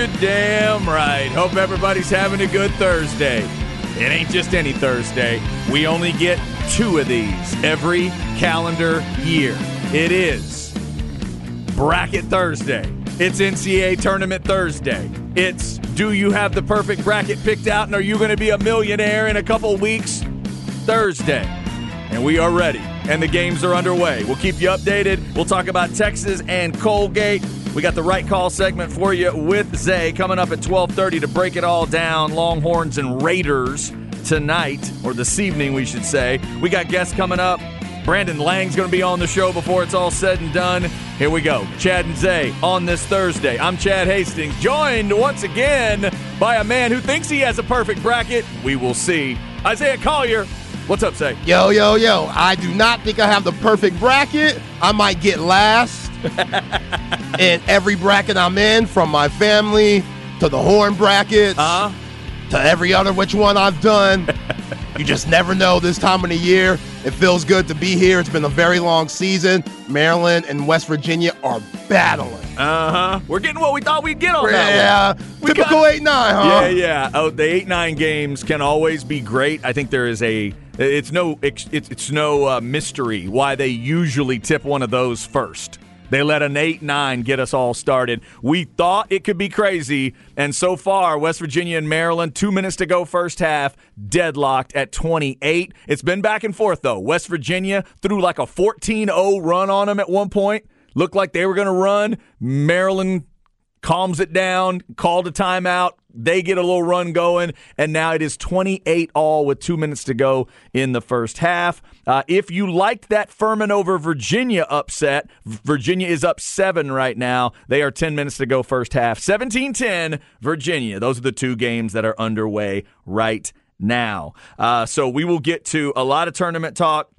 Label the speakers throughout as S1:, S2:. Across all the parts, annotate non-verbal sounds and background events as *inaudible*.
S1: You damn right. Hope everybody's having a good Thursday. It ain't just any Thursday. We only get two of these every calendar year. It is Bracket Thursday. It's NCAA Tournament Thursday. It's Do you have the perfect bracket picked out and are you going to be a millionaire in a couple weeks? Thursday. And we are ready. And the games are underway. We'll keep you updated. We'll talk about Texas and Colgate. We got the right call segment for you with Zay coming up at 12:30 to break it all down. Longhorns and Raiders tonight or this evening we should say. We got guests coming up. Brandon Lang's going to be on the show before it's all said and done. Here we go. Chad and Zay on this Thursday. I'm Chad Hastings, joined once again by a man who thinks he has a perfect bracket. We will see. Isaiah Collier, what's up, Zay?
S2: Yo, yo, yo. I do not think I have the perfect bracket. I might get last *laughs* in every bracket I'm in, from my family to the horn brackets
S1: Uh-huh.
S2: to every other which one I've done. *laughs* you just never know this time of the year. It feels good to be here. It's been a very long season. Maryland and West Virginia are battling.
S1: Uh-huh. We're getting what we thought we'd get on that.
S2: Yeah,
S1: We
S2: typical
S1: got-
S2: 8 9, huh?
S1: Yeah, yeah. Oh, the eight nine games can always be great. I think there is a. It's no. It's it's no uh, mystery why they usually tip one of those first. They let an eight nine get us all started. We thought it could be crazy, and so far, West Virginia and Maryland, two minutes to go, first half, deadlocked at 28. It's been back and forth though. West Virginia threw like a 14-0 run on them at one point. Looked like they were going to run. Maryland calms it down, called a timeout. They get a little run going, and now it is 28 all with two minutes to go in the first half. Uh, if you liked that Furman over Virginia upset, Virginia is up seven right now. They are 10 minutes to go first half. 17 10, Virginia. Those are the two games that are underway right now. Uh, so we will get to a lot of tournament talk.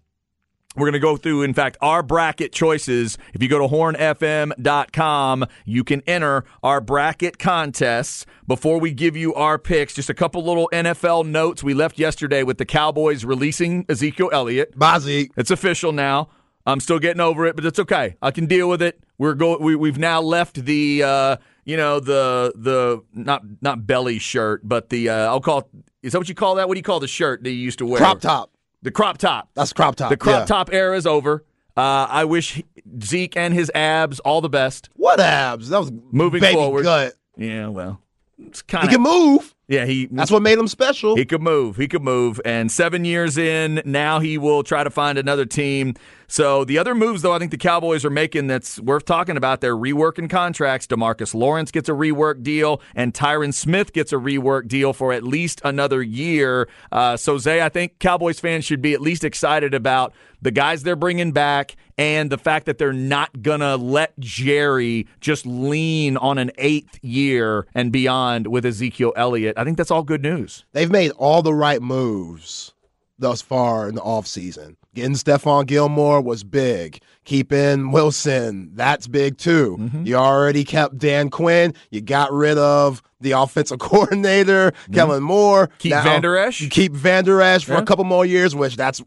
S1: We're going to go through, in fact, our bracket choices. If you go to hornfm.com, you can enter our bracket contests. Before we give you our picks, just a couple little NFL notes. We left yesterday with the Cowboys releasing Ezekiel Elliott.
S2: Bye, Zeke.
S1: It's official now. I'm still getting over it, but it's okay. I can deal with it. We're go. We, we've now left the, uh, you know, the the not not belly shirt, but the uh, I'll call. It, is that what you call that? What do you call the shirt that you used to wear?
S2: Crop top.
S1: The crop top.
S2: That's crop top.
S1: The crop
S2: yeah.
S1: top era is over. Uh, I wish Zeke and his abs all the best.
S2: What abs? That was
S1: Moving forward.
S2: gut.
S1: Yeah, well, it's
S2: He can move.
S1: yeah. He
S2: That's what made him special.
S1: he could move. He could move. And seven years in, now he will try to find another team. So the other moves, though, I think the Cowboys are making that's worth talking about. They're reworking contracts. Demarcus Lawrence gets a rework deal, and Tyron Smith gets a rework deal for at least another year. Uh, so Zay, I think Cowboys fans should be at least excited about the guys they're bringing back and the fact that they're not gonna let Jerry just lean on an eighth year and beyond with Ezekiel Elliott. I think that's all good news.
S2: They've made all the right moves thus far in the offseason. Getting Stephon Gilmore was big. Keeping Wilson, that's big too.
S1: Mm-hmm.
S2: You already kept Dan Quinn. You got rid of the offensive *laughs* coordinator, Kellen Moore.
S1: Mm-hmm. Keep
S2: Now,
S1: Van Der Esch?
S2: You keep Van Der Esch for
S1: Yeah.
S2: a couple more years, which that's,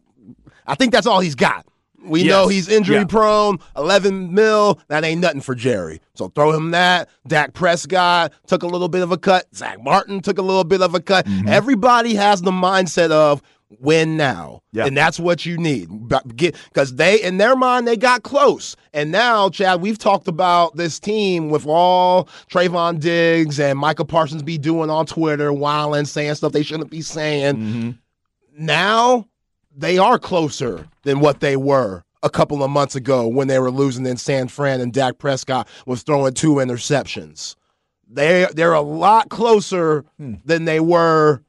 S2: I think that's all he's got. We
S1: Yes.
S2: know he's injury
S1: Yeah.
S2: prone. 11 mil, that ain't nothing for Jerry. So throw him that. Dak Prescott took a little bit of a cut. Zack Martin took a little bit of a cut.
S1: Mm-hmm.
S2: Everybody has the mindset of win now.
S1: Yeah.
S2: And that's what you need. Because they, in their mind, they got close. And now, Chad, we've talked about this team with all Trevon Diggs and Michael Parsons be doing on Twitter, wilding, saying stuff they shouldn't be saying
S1: Mm-hmm.
S2: now they are closer than what they were a couple of months ago when they were losing in San Fran and Dak Prescott was throwing two interceptions. They they're a lot closer than they were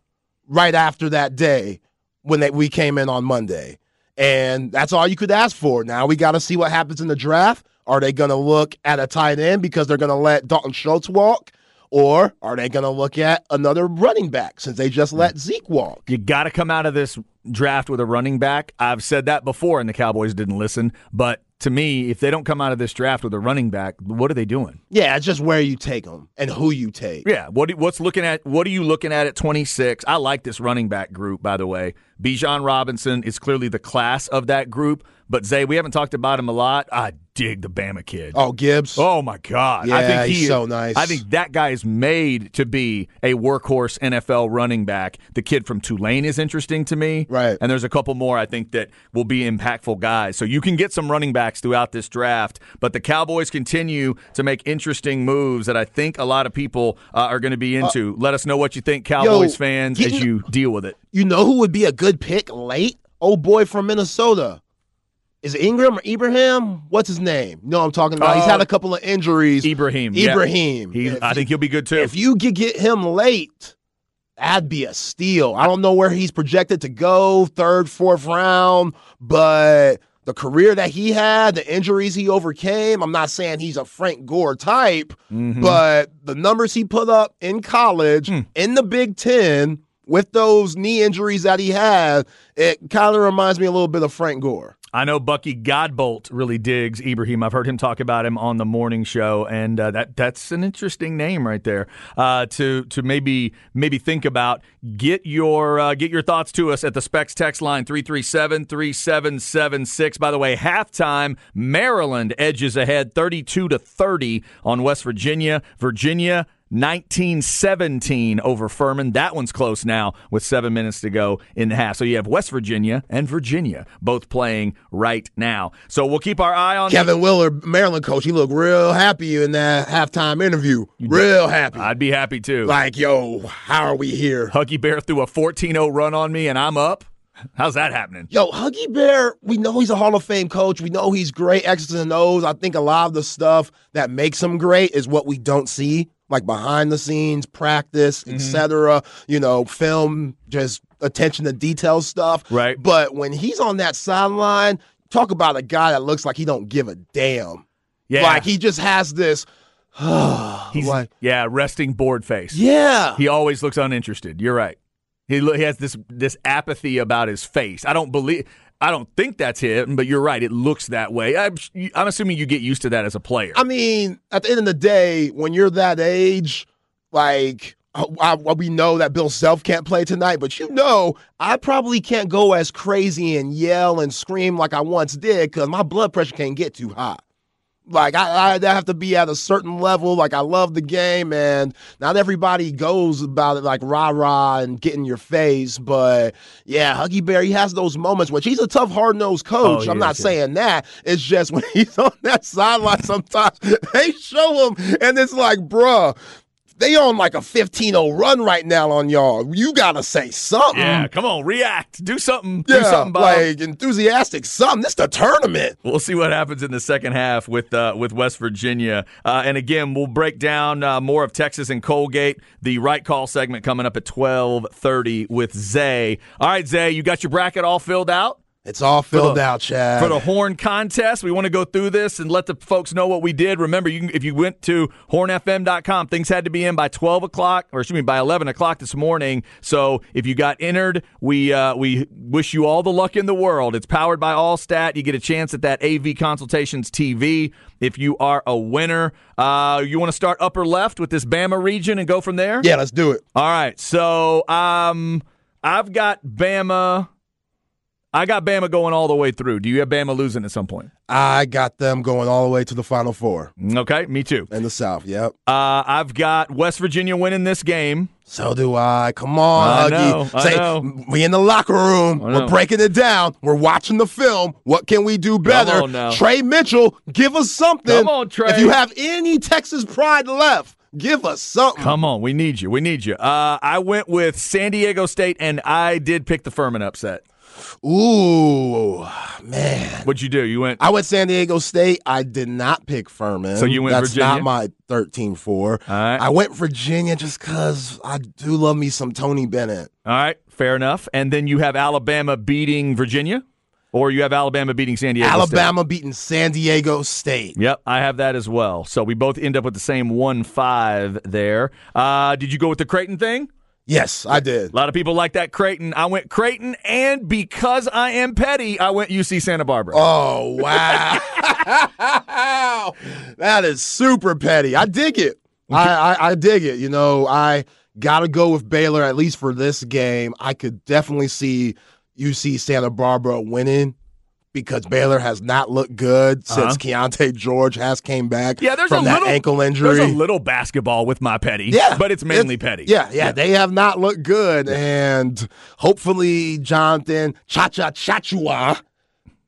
S2: right after that day when they, we came in on Monday. And that's all you could ask for. Now we got to see what happens in the draft. Are they going to look at a tight end because they're going to let Dalton Schultz walk? Or are they going to look at another running back since they just let Zeke walk?
S1: You got to come out of this draft with a running back. I've said that before, and the Cowboys didn't listen. But to me, if they don't come out of this draft with a running back, what are they doing?
S2: Yeah, it's just where you take them and who you take.
S1: Yeah, what what's looking at? What are you looking at at 26? I like this running back group, by the way. Bijan Robinson is clearly the class of that group, but Zay, we haven't talked about him a lot. I dig the Bama kid.
S2: Oh, Gibbs.
S1: Oh my God!
S2: Yeah,
S1: I think
S2: he's
S1: he,
S2: so nice.
S1: I think that guy is made to be a workhorse NFL running back. The kid from Tulane is interesting to me,
S2: Right.
S1: And there's a couple more I think that will be impactful guys. So you can get some running backs throughout this draft, but the Cowboys continue to make interesting moves that I think a lot of people uh, are going to be into. Let us know what you think, Cowboys
S2: yo,
S1: fans, as you deal with it.
S2: You know who would be a good pick late? Old boy from Minnesota. Is it Ingram or Ibrahim? What's his name? You know what I'm talking about. He's
S1: Oh.
S2: had a couple of injuries.
S1: Ibrahim, yeah.
S2: Ibrahim.
S1: He, I think he'll be good too.
S2: If you could get him late, that'd be a steal. I don't know where he's projected to go, third, fourth round, but the career that he had, the injuries he overcame, I'm not saying he's a Frank Gore type,
S1: Mhm.
S2: but the numbers he put up in college,
S1: Hmm.
S2: in the Big Ten, with those knee injuries that he had, it kind of reminds me a little bit of Frank Gore.
S1: I know Bucky Godbolt really digs Ibrahim. I've heard him talk about him on the morning show, and uh, that that's an interesting name right there uh, to to maybe maybe think about. Get your uh, get your thoughts to us at the Specs text line 337-3776. By the way, halftime Maryland edges ahead 32 to 30 on West Virginia. Virginia 1917 over Furman. That one's close now with seven minutes to go in the half. So you have West Virginia and Virginia both playing right now. So we'll keep our eye on
S2: Kevin Willard, Maryland coach, he looked real happy in that halftime interview. Real happy.
S1: I'd be happy too.
S2: like, yo, how are we here?
S1: Huggy Bear threw a 14 0 run on me and I'm up. How's that happening?
S2: Yo, Huggy Bear, we know he's a Hall of Fame coach. We know he's great, X's and O's. I think a lot of the stuff that makes him great is what we don't see, like behind the scenes, practice,
S1: Mm-hmm.
S2: etc. You know, film, just attention to detail stuff.
S1: Right.
S2: But when he's on that sideline, talk about a guy that looks like he don't give a damn.
S1: Yeah.
S2: Like he just has this. *sighs*
S1: He's,
S2: like,
S1: yeah, resting bored face.
S2: yeah.
S1: He always looks uninterested. You're right. He, he has this this apathy about his face. I don't believe. I don't think that's him, but you're right. It looks that way. I'm, I'm assuming you get used to that as a player.
S2: I mean, at the end of the day, when you're that age, like uh, I, we know that Bill Self can't play tonight, but you know, I probably can't go as crazy and yell and scream like I once did because my blood pressure can't get too high. Like I, I have to be at a certain level. Like I love the game, and not everybody goes about it like rah rah and get in your face. But yeah, Huggy Bear, he has those moments. Which he's a tough, hard nosed oh, coach.
S1: Oh,
S2: I'm not
S1: is, yeah.
S2: saying that. It's just *laughs* when he's on that sideline, sometimes *laughs* they show him, and it's like, bruh, they on like a 15-0 run right now on y'all. You gotta say something.
S1: yeah, come on, react, do something, do
S2: Yeah,
S1: something, Bob.
S2: like enthusiastic something. This is the tournament.
S1: We'll see what happens in the second half with uh, with West Virginia, uh, and again, we'll break down uh, more of Texas and Colgate. The right call segment coming up at twelve thirty with Zay. All right, Zay, you got your bracket all filled out.
S2: It's all filled
S1: the-
S2: out, Chad.
S1: for the horn contest. We want to go through this and let the folks know what we did. Remember, you can, if you went to hornfm.com, things had to be in by 12 o'clock, or excuse me, by 11 o'clock this morning. So if you got entered, we uh, we wish you all the luck in the world. It's powered by Allstat. You get a chance at that AV Consultations TV if you are a winner. Uh, you want to start upper left with this Bama region and go from there?
S2: yeah, let's do it.
S1: All right. So um, I've got Bama. I got Bama going all the way through. Do you have Bama losing at some point?
S2: I got them going all the way to the Final Four
S1: Okay, me too.
S2: in the South. Yep.
S1: Uh, I've got West Virginia winning this game.
S2: So do I. Come on,
S1: I
S2: Huggy.
S1: know, I
S2: Say,
S1: know.
S2: we in the locker room. We're breaking it down. We're watching the film. What can we do better? Tre Mitchell, give us something.
S1: Come on, Tre.
S2: If you have any Texas pride left, give us something.
S1: Come on, we need you. We need you. Uh, I went with San Diego State, and I did pick the Furman upset.
S2: Ooh, man.
S1: What'd you do? You went.
S2: I went San Diego State. I did not pick Furman.
S1: So you went
S2: That's
S1: Virginia?
S2: not my 13-4.
S1: All right.
S2: I went Virginia just because I do love me some Tony Bennett.
S1: All right, fair enough. And then you have Alabama beating Virginia, or you have Alabama beating San Diego. State?
S2: Alabama beating San Diego State.
S1: Yep, I have that as well. So we both end up with the same one five there. Uh, did you go with the Creighton thing?
S2: Yes, I did.
S1: A lot of people like that Creighton. I went Creighton, and because I am petty, I went UC Santa Barbara.
S2: Oh wow! *laughs* that is super petty. I dig it. I, I, I dig it. You know, I got to go with Baylor at least for this game. I could definitely see UC Santa Barbara winning because Baylor has not looked good since uh-huh. Keyonte George has came back yeah, there's from a that little, ankle injury.
S1: There's a little basketball with my petty, yeah, but it's mainly
S2: it's,
S1: petty.
S2: Yeah, yeah, yeah, they have not looked good, and hopefully Jonathan Cha Cha Tchatchoua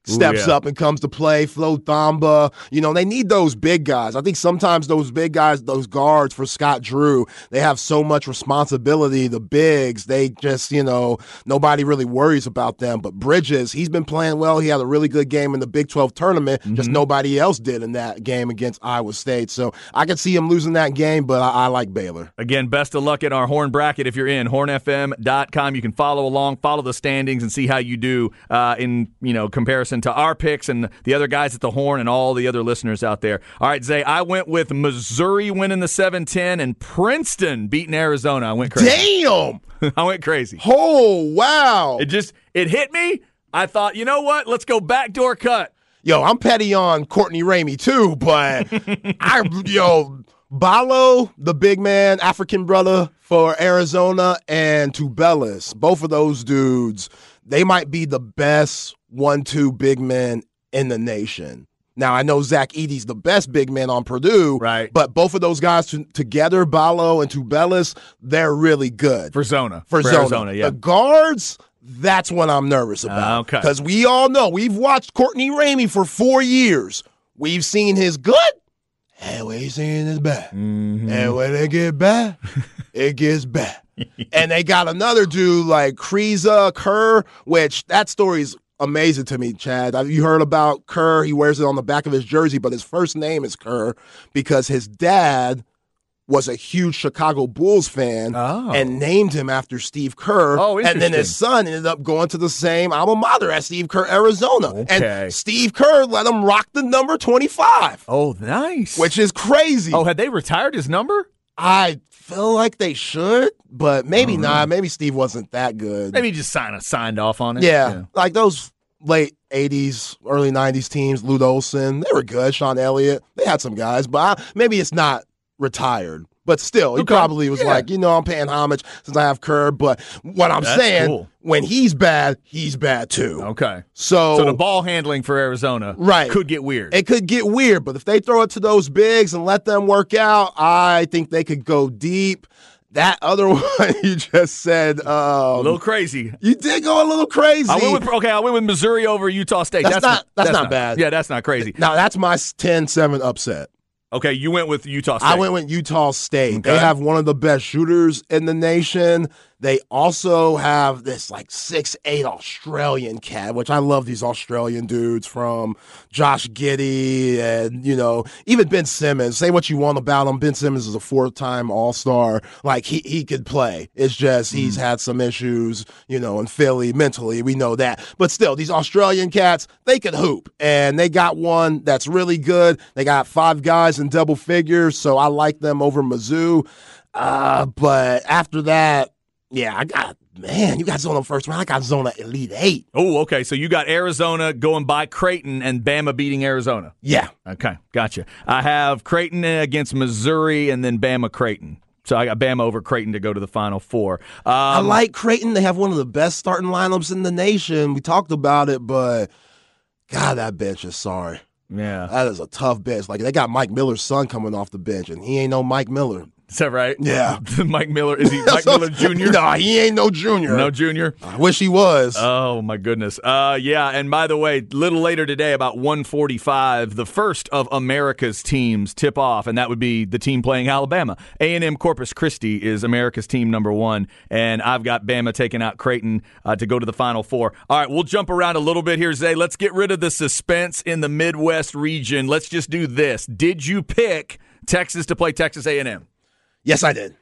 S2: steps Ooh, yeah. up and comes to play. Flo Thamba, you know, they need those big guys. I think sometimes those big guys, those guards for Scott Drew, they have so much responsibility. The bigs, they just, you know, nobody really worries about them. But Bridges, he's been playing well. He had a really good game in the Big 12 tournament. Mm-hmm. Just nobody else did in that game against Iowa State. So I can see him losing that game, but I, I like Baylor.
S1: Again, best of luck in our Horn bracket. If you're in hornfm.com, you can follow along, follow the standings, and see how you do uh, in, you know, comparison to our picks and the other guys at the horn and all the other listeners out there. All right, Zay, I went with Missouri winning the 710 and Princeton beating Arizona. I went crazy.
S2: Damn. *laughs*
S1: I went crazy.
S2: Oh, wow.
S1: It just it hit me. I thought, you know what? Let's go backdoor cut.
S2: Yo, I'm petty on Courtney Ramey too, but *laughs* I yo Ballo, the big man, African brother for Arizona, and Tubelis, both of those dudes, they might be the best one two big men in the nation. Now I know Zach Edey's the best big man on Purdue,
S1: right?
S2: But both of those guys t- together, Ballo and Tubelis, they're really good
S1: for Zona.
S2: For, for
S1: Zona, Arizona, yeah.
S2: The guards, that's what I'm nervous about.
S1: Uh, okay,
S2: because we all know we've watched Courtney Ramey for four years. We've seen his good, and we've seen his bad. Mm-hmm. And when they get bad, *laughs* it gets bad. and they got another dude like Kriisa Kerr, which that story's amazing to me, Chad. You heard about Kerr. He wears it on the back of his jersey, but his first name is Kerr because his dad was a huge Chicago Bulls fan
S1: oh.
S2: and named him after Steve Kerr.
S1: Oh,
S2: and then his son ended up going to the same alma mater as Steve Kerr, Arizona.
S1: Okay.
S2: And Steve Kerr let him rock the number 25.
S1: Oh, nice.
S2: Which is crazy.
S1: Oh, had they retired his number?
S2: I feel like they should, but maybe mm-hmm. not. Maybe Steve wasn't that good.
S1: Maybe just signed signed off on it.
S2: Yeah, yeah. like those late '80s, early '90s teams. Lute Olson, they were good. Sean Elliott, they had some guys, but I, maybe it's not retired. But still, he okay. probably was yeah. like, you know, I'm paying homage since I have Kerr. But what I'm That's saying, cool. when he's bad, he's bad too.
S1: Okay.
S2: So,
S1: so the ball handling for Arizona
S2: right.
S1: could get weird.
S2: It could get weird. But if they throw it to those bigs and let them work out, I think they could go deep. That other *laughs* one you just said, um, a
S1: little crazy.
S2: You did go a little crazy.
S1: I went with okay. I went with Missouri over Utah State.
S2: That's, that's not that's, that's not, not, bad.
S1: Yeah, that's not crazy.
S2: Now that's my 10-7 upset.
S1: Okay, you went with Utah State.
S2: I went with Utah State. Okay. They have one of the best shooters in the nation. They also have this like six eight Australian cat, which I love these Australian dudes from Josh Giddey and you know even Ben Simmons. Say what you want about him, Ben Simmons is a four time All Star. Like he he could play. It's just he's mm. had some issues, you know, in Philly mentally. We know that, but still, these Australian cats they could hoop, and they got one that's really good. They got five guys in double figures, so I like them over Mizzou. Uh, but after that, yeah, I got man. You got Zona first round. I got Zona Elite Eight.
S1: Oh, okay. So you got Arizona going by Creighton and Bama beating Arizona.
S2: Yeah.
S1: Okay, gotcha. I have Creighton against Missouri and then Bama Creighton. So I got Bama over Creighton to go to the Final Four. Um,
S2: I like Creighton. They have one of the best starting lineups in the nation. We talked about it, but God, that bench is sorry.
S1: Yeah,
S2: that is a tough bench. Like they got Mike Miller's son coming off the bench, and he ain't no Mike Miller.
S1: Is that right?
S2: Yeah. *laughs*
S1: Mike Miller is he *laughs* Mike Miller Jr.?
S2: no, he ain't no junior.
S1: No junior.
S2: I wish he was.
S1: Oh my goodness. Uh yeah, and by the way, a little later today about 145, the first of America's teams tip off and that would be the team playing Alabama. A&M Corpus Christi is America's team number 1 and I've got Bama taking out Creighton uh, to go to the final 4. All right, we'll jump around a little bit here, Zay. Let's get rid of the suspense in the Midwest region. Let's just do this. Did you pick Texas to play Texas A&M?
S2: Yes, I did.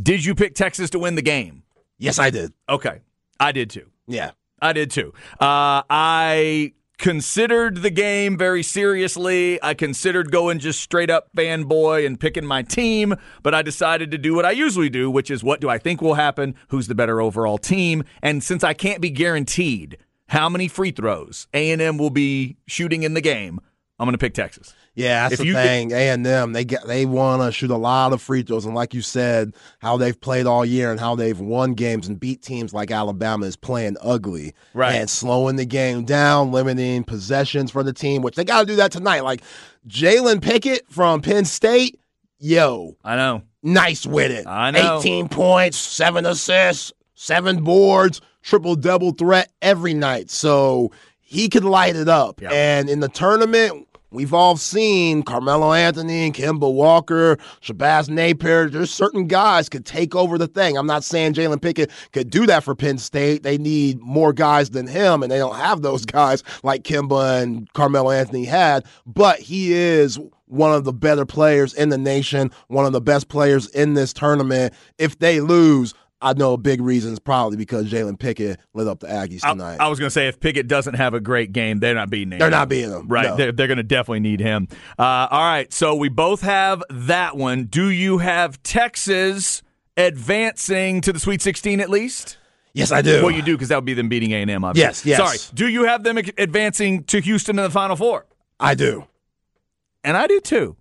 S1: Did you pick Texas to win the game?
S2: Yes, I did.
S1: Okay. I did too.
S2: Yeah.
S1: I did too. Uh, I considered the game very seriously. I considered going just straight up fanboy and picking my team, but I decided to do what I usually do, which is what do I think will happen? Who's the better overall team? And since I can't be guaranteed how many free throws A&M will be shooting in the game, I'm going to pick Texas.
S2: Yeah, that's
S1: If
S2: the thing. A and M, they get they want to shoot a lot of free throws, and like you said, how they've played all year and how they've won games and beat teams like Alabama is playing ugly,
S1: Right.
S2: And slowing the game down, limiting possessions for the team, which they got to do that tonight. Like Jalen Pickett from Penn State, yo,
S1: I know.
S2: nice with it.
S1: I know.
S2: 18 points, seven assists, seven boards, triple double threat every night. So he could light it up.
S1: Yeah.
S2: And in the tournament, we've all seen Carmelo Anthony, and Kemba Walker, Shabazz Napier. There's certain guys could take over the thing. I'm not saying Jalen Pickett could do that for Penn State. They need more guys than him, and they don't have those guys like Kemba and Carmelo Anthony had. But he is one of the better players in the nation, one of the best players in this tournament. If they lose, I know a big reason is probably because Jalen Pickett lit up the Aggies tonight.
S1: I was going to say if Pickett doesn't have a great game, they're not beating him.
S2: They're not beating him.
S1: Right.
S2: no.
S1: They're, they're going to definitely need him. Uh, all right. So we both have that one. Do you have Texas advancing to the Sweet 16 at least?
S2: Yes, I do.
S1: Well, you do because that would be them beating A&M, obviously.
S2: Yes, yes.
S1: Sorry. Do you have them advancing to Houston in the Final Four?
S2: I do.
S1: And I do too.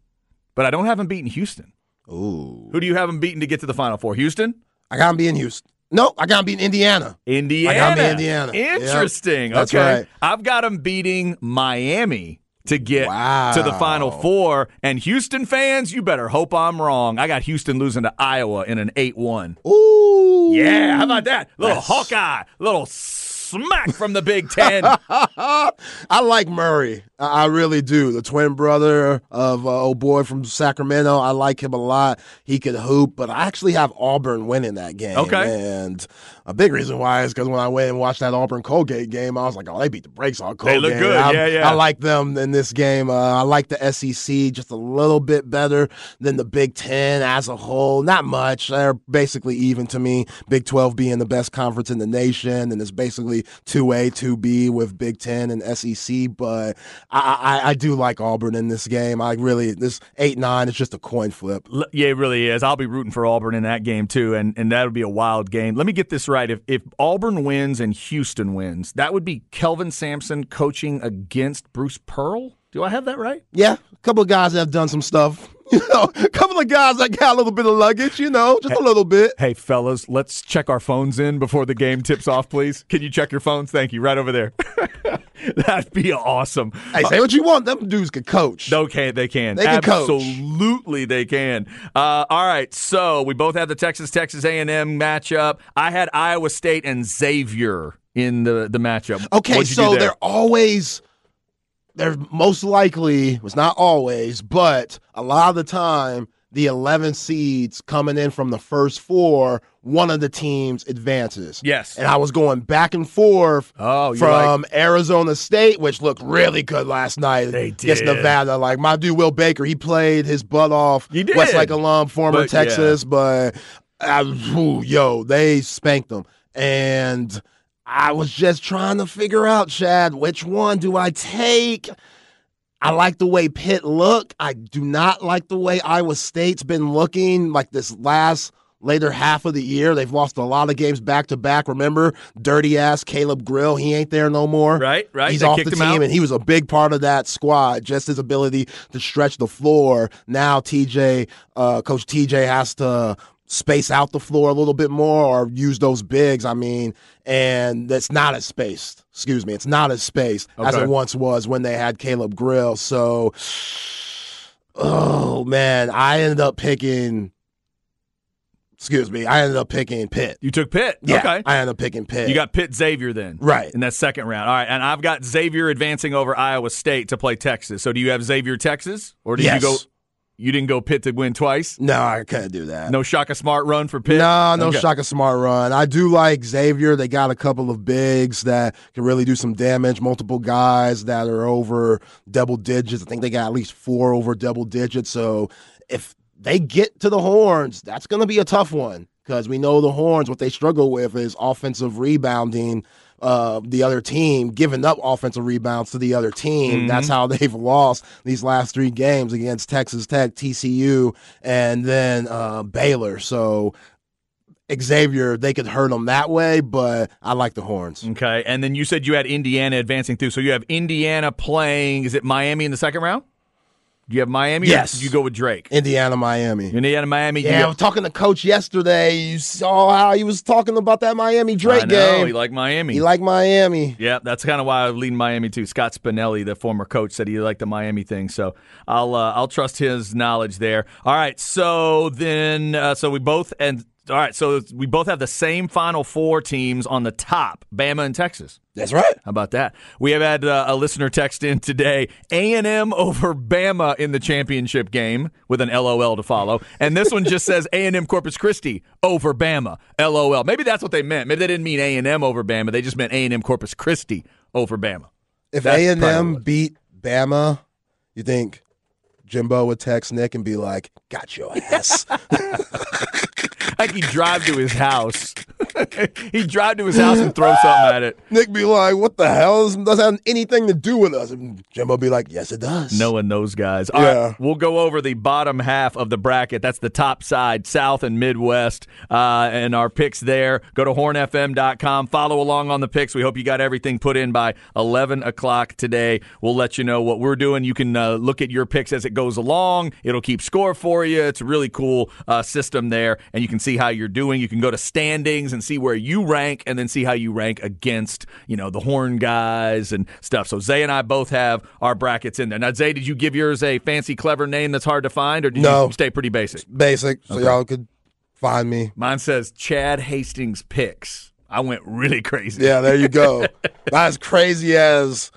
S1: But I don't have them beating Houston.
S2: Ooh.
S1: Who do you have them beating to get to the Final Four? Houston?
S2: I got him being Houston. No, I got him being Indiana.
S1: Indiana.
S2: I got 'em beating Indiana.
S1: Interesting.
S2: Yep, that's
S1: okay.
S2: right.
S1: I've got them beating Miami to get
S2: Wow.
S1: to the Final Four. And Houston fans, you better hope I'm wrong. I got Houston losing to Iowa in an 8 1.
S2: Ooh.
S1: Yeah, how about that? Little
S2: That's-
S1: Hawkeye, little smack from the Big Ten. *laughs*
S2: I like Murray. I really do. The twin brother of uh, old boy from Sacramento. I like him a lot. He could hoop, but I actually have Auburn winning that game.
S1: Okay.
S2: And a big reason why is because when I went and watched that Auburn Colgate game, I was like, oh, they beat the brakes on Colgate.
S1: They look good.
S2: I,
S1: Yeah, yeah.
S2: I like them in this game. Uh, I like the SEC just a little bit better than the Big Ten as a whole. Not much. They're basically even to me. Big 12 being the best conference in the nation, and it's basically 2A, 2B with Big Ten and SEC. But I, I, I do like Auburn in this game. I really, this 8 9 is just a coin flip.
S1: Yeah, it really is. I'll be rooting for Auburn in that game too, and and that'll be a wild game. Let me get this right: if if Auburn wins and Houston wins, that would be Kelvin Sampson coaching against Bruce Pearl. Do I have that right?
S2: Yeah, a couple of guys that have done some stuff. *laughs* You know, a couple of guys that got a little bit of luggage, you know, just a little bit.
S1: Hey, fellas, let's check our phones in before the game tips off, please. Can you check your phones? Thank you. Right over there. *laughs* That'd be awesome.
S2: Hey, say what you want. Them dudes can coach.
S1: Okay, they can.
S2: They can coach.
S1: Absolutely, they can. Uh, all right, so we both had the Texas Texas A and M matchup. I had Iowa State and Xavier in the the matchup.
S2: Okay,
S1: What'd you do
S2: so they're always they're most likely, it's not always, but a lot of the time, the 11 seeds coming in from the first four, one of the teams advances.
S1: Yes.
S2: And I was going back and forth
S1: Oh,
S2: from Arizona State, which looked really good last night
S1: They
S2: against
S1: did.
S2: Nevada. Like my dude Will Baker, he played his butt off.
S1: He did.
S2: Westlake alum, former
S1: But, yeah.
S2: Texas, but uh, ooh, yo, they spanked them. And I was just trying to figure out, Chad, which one do I take? I like the way Pitt look. I do not like the way Iowa State's been looking like this last later half of the year. They've lost a lot of games back to back. Remember, dirty ass Caleb Grill, he ain't there no more.
S1: Right, right.
S2: He's
S1: They
S2: off the team,
S1: out.
S2: and he was a big part of that squad. Just his ability to stretch the floor. Now, TJ, uh, Coach TJ has to space out the floor a little bit more or use those bigs. I mean, and that's not as spaced. Excuse me, it's not as spaced as it once was when they had Caleb Grill. So, oh man, I ended up picking. Excuse me, I ended up picking Pitt.
S1: You took Pitt.
S2: Yeah,
S1: Okay.
S2: I ended up picking Pitt.
S1: You got Pitt Xavier then.
S2: Right.
S1: In that second round. All right. And I've got Xavier advancing over Iowa State to play Texas. So do you have Xavier Texas? Or did
S2: Yes.
S1: you go you didn't go Pitt to win twice?
S2: no, I couldn't do that.
S1: No Shaka Smart run for Pitt?
S2: No, no
S1: Okay.
S2: Shaka Smart run. I do like Xavier. They got a couple of bigs that can really do some damage. Multiple guys that are over double digits. I think they got at least four over double digits. So if they get to the horns, that's going to be a tough one because we know the horns. What they struggle with is offensive rebounding. Uh, the other team giving up offensive rebounds to the other team. That's how *laughs* they've lost these last three games against Texas Tech, TCU, and then uh, Baylor. So Xavier, they could hurt them that way, but I like the Horns.
S1: Okay, and then you said you had Indiana advancing through. So you have Indiana playing. Is it Miami in the second round? Do you have Miami?
S2: Yes.
S1: you go with Drake.
S2: Indiana, Miami.
S1: Indiana, Miami.
S2: Yeah, I was talking to Coach yesterday. You saw how he was talking about that Miami Drake
S1: I know,
S2: game.
S1: He like Miami.
S2: He liked Miami.
S1: Yeah, that's kind of why I lean Miami too. Scott Spinelli, the former coach, said he liked the Miami thing, so I'll uh, I'll trust his knowledge there. All right, so then uh, so we both and all right, so we both have the same Final Four teams on the top, Bama and Texas.
S2: That's right.
S1: How about that? We have had uh, a listener text in today: A and M over Bama in the championship game with an LOL to follow, and this one just says A and M Corpus Christi over Bama. LOL. Maybe that's what they meant. Maybe they didn't mean A and M over Bama. They just meant A and M Corpus Christi over Bama.
S2: If A and M beat Bama, you think Jimbo would text Nick and be like, "Got your ass." *laughs*
S1: Like he'd drive to his house. *laughs* he'd drive to his house and throw something at it.
S2: Nick be like, "What the hell? This doesn't have anything to do with us." And Jimbo be like, "Yes, it does."
S1: Knowing those guys. All right,
S2: Yeah.
S1: we'll go over the bottom half of the bracket. That's the top side, South and Midwest, uh, and our picks there. Go to hornfm.com. Follow along on the picks. We hope you got everything put in by 11 o'clock today. We'll let you know what we're doing. You can uh, look at your picks as it goes along. It'll keep score for you. It's a really cool uh, system there, and you can see how you're doing. You can go to standings and see where you rank, and then see how you rank against, you know, the Horn guys and stuff. So Zay and I both have our brackets in there. Now, Zay, did you give yours a fancy, clever name that's hard to find, or did
S2: No.
S1: you stay pretty basic?
S2: Basic, so y'all could find me.
S1: Mine says Chad Hastings picks. I went really crazy.
S2: Yeah, there you go. *laughs* Not as crazy as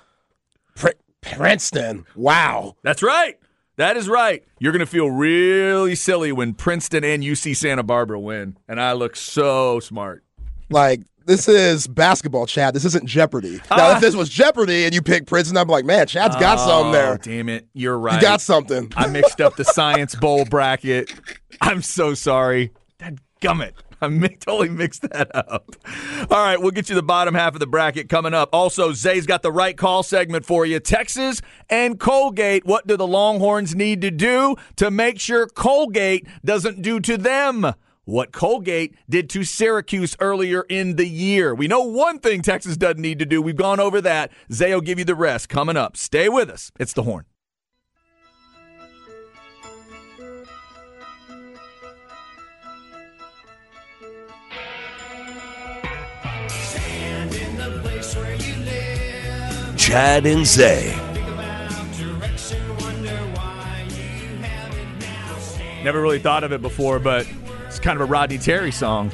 S2: Pr- Princeton. Wow.
S1: That's right. That is right. You're going to feel really silly when Princeton and UC Santa Barbara win. And I look so smart.
S2: Like this is basketball, Chad. This isn't Jeopardy. Now,
S1: Ah.
S2: if this was Jeopardy and you pick Princeton, I'm like, man, Chad's got something
S1: Oh,
S2: there.
S1: damn it. You're right.
S2: You got something.
S1: I mixed up the Science Bowl bracket. I'm so sorry. That gummit. I totally mixed that up. All right, we'll get you the bottom half of the bracket coming up. Also, Zay's got the right call segment for you. Texas and Colgate. What do the Longhorns need to do to make sure Colgate doesn't do to them? What Colgate did to Syracuse earlier in the year. We know one thing Texas doesn't need to do. We've gone over that. Zay will give you the rest coming up. Stay with us. It's the horn.
S3: Chad and Zay.
S1: Never really thought of it before, but it's kind of a Rodney Terry song.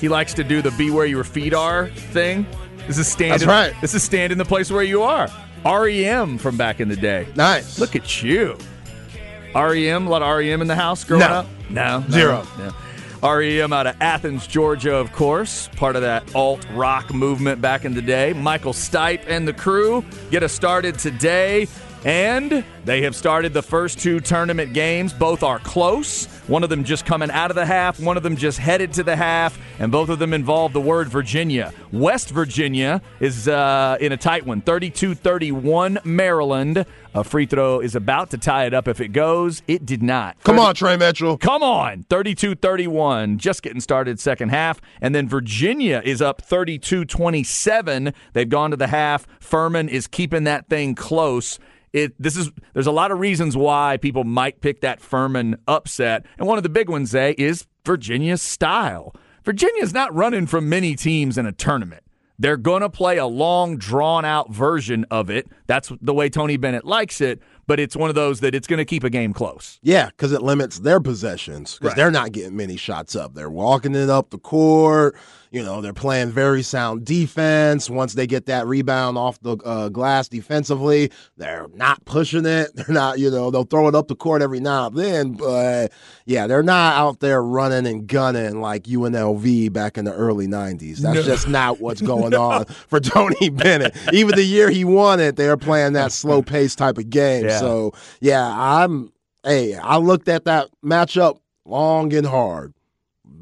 S1: He likes to do the "Be Where Your Feet Are" thing. This is stand.
S2: That's
S1: in,
S2: right.
S1: This is stand in the place where you are. REM from back in the day.
S2: Nice.
S1: Look at you. REM, a lot of REM in the house growing
S2: No.
S1: up. No, no,
S2: Zero.
S1: no. REM out of Athens, Georgia, of course, part of that alt rock movement back in the day. Michael Stipe and the crew get us started today. And they have started the first two tournament games. Both are close. One of them just coming out of the half, one of them just headed to the half, and both of them involve the word Virginia. West Virginia is uh, in a tight one 32 31 Maryland. A free throw is about to tie it up if it goes. It did not.
S2: Come on, Tre Mitchell.
S1: Come on, 32 31. Just getting started second half. And then Virginia is up 32 27. They've gone to the half. Furman is keeping that thing close. It, this is there's a lot of reasons why people might pick that Furman upset, and one of the big ones, Zay, is Virginia's style. Virginia's not running from many teams in a tournament. They're going to play a long, drawn out version of it. That's the way Tony Bennett likes it, but it's one of those that it's going to keep a game close.
S2: Yeah, because it limits their possessions because
S1: Right.
S2: they're not getting many shots up. They're walking it up the court. You know, they're playing very sound defense. Once they get that rebound off the uh, glass defensively, they're not pushing it. *laughs* They're not, you know, they'll throw it up the court every now and then. But yeah, they're not out there running and gunning like UNLV back in the early 90s. That's just not what's *laughs* going on for Tony Bennett. Even the year he won it, they were playing that slow *laughs* pace type of game.
S1: Yeah.
S2: So yeah, I'm hey, I looked at that matchup long and hard,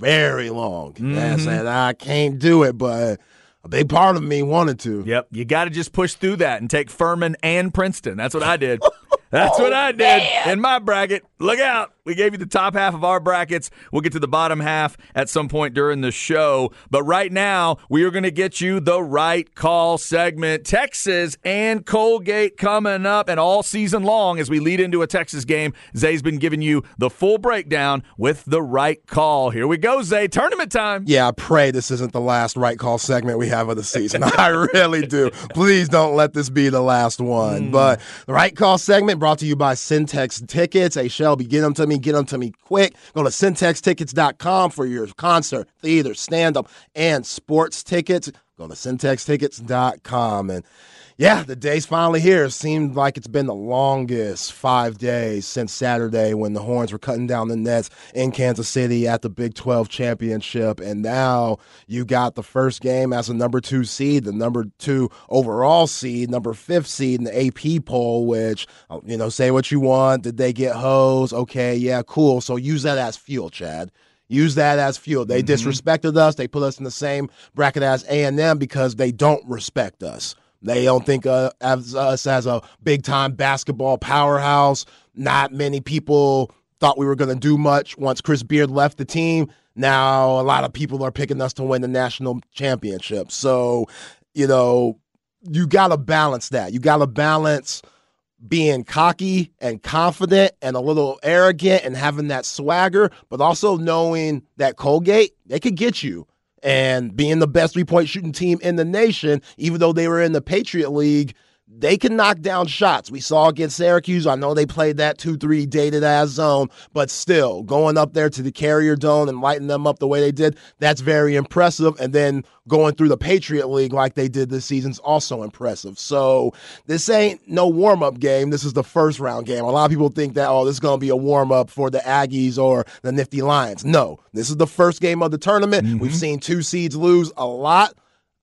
S2: very long.
S1: Mhm.
S2: said I can't do it, but a big part of me wanted to.
S1: Yep, you got to just push through that and take Furman and Princeton. That's what I did. *laughs* That's what I did in my bracket. Look out. We gave you the top half of our brackets. We'll get to the bottom half at some point during the show. But right now, we are going to get you the right call segment. Texas and Colgate coming up, and all season long as we lead into a Texas game, Zay's been giving you the full breakdown with the right call. Here we go, Zay. Tournament time.
S2: Yeah, I pray this isn't the last right call segment we have of the season. *laughs* I really do. Please don't let this be the last one. Mm. But the right call segment brought to you by Syntex Tickets. Hey, Shelby, get them to me get them to me quick. Go to syntextickets.com for your concert, theater, stand up, and sports tickets. Go to syntextickets.com. And yeah, the day's finally here. It seemed like it's been the longest five days since Saturday when the Horns were cutting down the nets in Kansas City at the Big 12 championship. And now you got the first game as a number two seed, the number two overall seed, number fifth seed in the AP poll, which, uh, you know, say what you want. Did they get hosed? Okay, yeah, cool. So use that as fuel, Chad use that as fuel. They mm-hmm. disrespected us. They put us in the same bracket as A&M because they don't respect us. They don't think uh, of us as a big time basketball powerhouse. Not many people thought we were going to do much once Chris Beard left the team. Now a lot of people are picking us to win the national championship. So, you know, you got to balance that. You got to balance being cocky and confident and a little arrogant and having that swagger, but also knowing that Colgate, they could get you and being the best three point shooting team in the nation, even though they were in the Patriot League, they can knock down shots. We saw against Syracuse. I know they played that 2 3 dated ass zone, but still going up there to the carrier dome and lighting them up the way they did, that's very impressive. And then going through the Patriot League like they did this season is also impressive. So this ain't no warm up game. This is the first round game. A lot of people think that, oh, this is going to be a warm up for the Aggies or the Nittany Lions. No, this is the first game of the tournament. Mm-hmm. We've seen two seeds lose a lot.